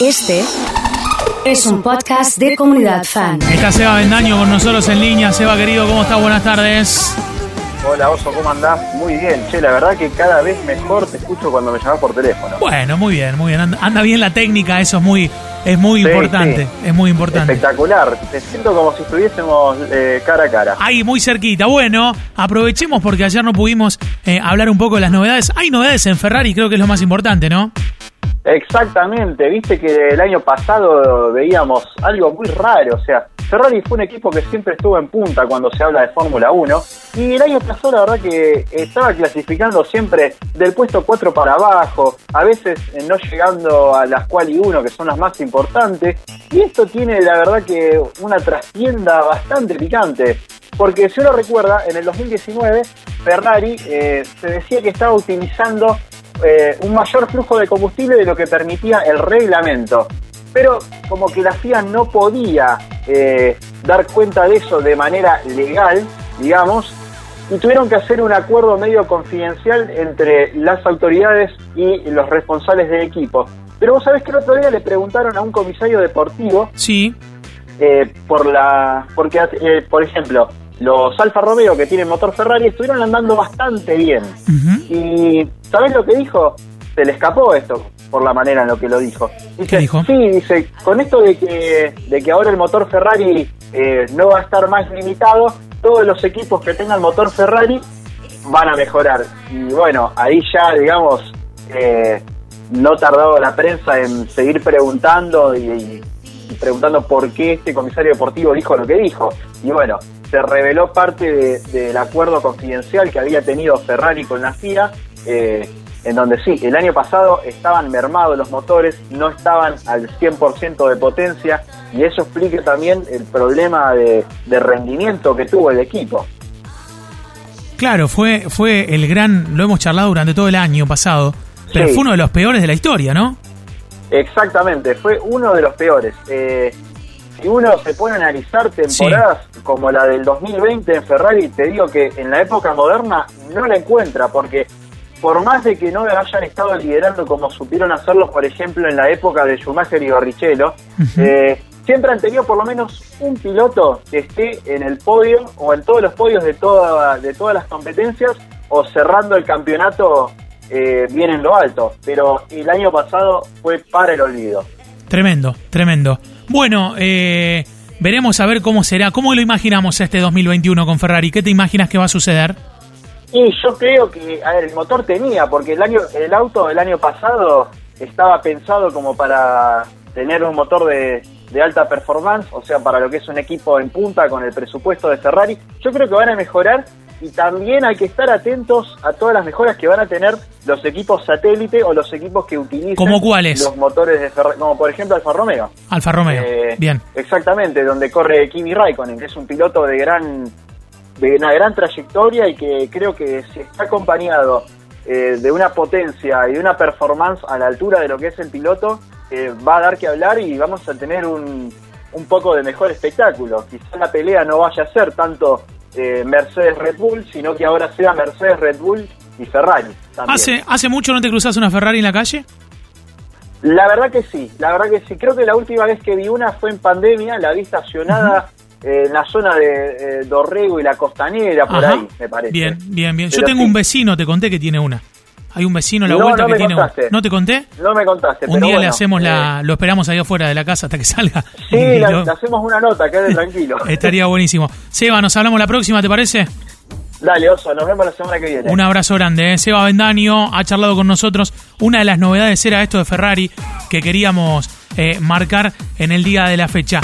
Este es un podcast de comunidad fan. Está Seba Bendaño con nosotros en línea. Seba, querido, ¿cómo estás? Buenas tardes. Hola Oso, ¿cómo andás? Muy bien, che, la verdad que cada vez mejor te escucho cuando me llamas por teléfono. Bueno, muy bien, muy bien. Anda, anda bien la técnica, eso es muy, es muy Sí, importante. sí. Es muy importante. Espectacular, te siento como si estuviésemos eh, cara a cara. Ahí, muy cerquita. Bueno, aprovechemos porque ayer no pudimos eh, hablar un poco de las novedades. Hay novedades en Ferrari, creo que es lo más importante, ¿no? Exactamente, viste que el año pasado veíamos algo muy raro, o sea, Ferrari fue un equipo que siempre estuvo en punta cuando se habla de Fórmula 1 y el año pasado la verdad que estaba clasificando siempre del puesto 4 para abajo, a veces eh, no llegando a las quali 1 que son las más importantes y esto tiene la verdad que una trastienda bastante picante. Porque si uno recuerda, en el 2019 Ferrari eh, se decía que estaba utilizando eh, un mayor flujo de combustible de lo que permitía el reglamento. Pero como que la FIA no podía eh, dar cuenta de eso de manera legal, digamos, y tuvieron que hacer un acuerdo medio confidencial entre las autoridades y los responsables del equipo. Pero vos sabés que el otro día le preguntaron a un comisario deportivo Sí. eh, por la porque eh, por ejemplo los Alfa Romeo que tienen motor Ferrari estuvieron andando bastante bien y ¿sabes lo que dijo? Se le escapó esto por la manera en lo que lo dijo. Dice, ¿Qué dijo? Sí, dice, con esto de que, de que ahora el motor Ferrari eh, no va a estar más limitado, todos los equipos que tengan motor Ferrari van a mejorar. Y bueno, ahí ya, digamos, eh, no tardó la prensa en seguir preguntando y preguntando por qué este comisario deportivo dijo lo que dijo. Y bueno, se reveló parte de- del acuerdo confidencial que había tenido Ferrari con la FIA, eh, en donde sí, el año pasado estaban mermados los motores, no estaban al 100% de potencia, y eso explica también el problema de, de rendimiento que tuvo el equipo. Claro, fue, fue el gran, lo hemos charlado durante todo el año pasado, pero Sí. fue uno de los peores de la historia, ¿no? Exactamente, fue uno de los peores. Eh, si uno se pone a analizar temporadas como la del 2020 en Ferrari, te digo que en la época moderna no la encuentra, porque por más de que no hayan estado liderando como supieron hacerlo, por ejemplo, en la época de Schumacher y Barrichello, eh, siempre han tenido por lo menos un piloto que esté en el podio o en todos los podios de, toda, de todas las competencias o cerrando el campeonato eh, bien en lo alto. Pero el año pasado fue para el olvido. Tremendo, tremendo. Bueno, eh, veremos a ver cómo será. ¿Cómo lo imaginamos este 2021 con Ferrari? ¿Qué te imaginas que va a suceder? Y yo creo que, a ver, el motor tenía, porque el año, el auto del año pasado estaba pensado como para tener un motor de, de alta performance, o sea, para lo que es un equipo en punta con el presupuesto de Ferrari. Yo creo que van a mejorar y también hay que estar atentos a todas las mejoras que van a tener los equipos satélite o los equipos que utilicen ¿Cómo cuáles? los motores de Ferrari, como por ejemplo Alfa Romeo. Alfa Romeo. Eh, Bien. Exactamente, donde corre Kimi Raikkonen, que es un piloto de gran de una gran trayectoria y que creo que si está acompañado eh, de una potencia y de una performance a la altura de lo que es el piloto, eh, va a dar que hablar y vamos a tener un, un poco de mejor espectáculo. Quizás la pelea no vaya a ser tanto eh, Mercedes-Red Bull, sino que ahora sea Mercedes-Red Bull y Ferrari. También. ¿Hace, ¿Hace mucho no te cruzas una Ferrari en la calle? La verdad que sí, la verdad que sí. Creo que la última vez que vi una fue en pandemia, la vi estacionada eh, en la zona de eh, Dorrego y la Costanera, por Ajá. ahí, me parece. Bien, bien, bien. Yo tengo sí. un vecino, te conté que tiene una. Hay un vecino a la No, vuelta no que me tiene contaste. ¿No te conté? No me contaste, Un pero día le hacemos eh, la. Lo esperamos ahí afuera de la casa hasta que salga. Sí, lo- le hacemos una nota, quede tranquilo. Estaría buenísimo. Seba, nos hablamos la próxima, ¿te parece? Dale, Oso, nos vemos la semana que viene. Un abrazo grande. ¿eh? Seba Bendaño ha charlado con nosotros. Una de las novedades era esto de Ferrari que queríamos eh, marcar en el día de la fecha.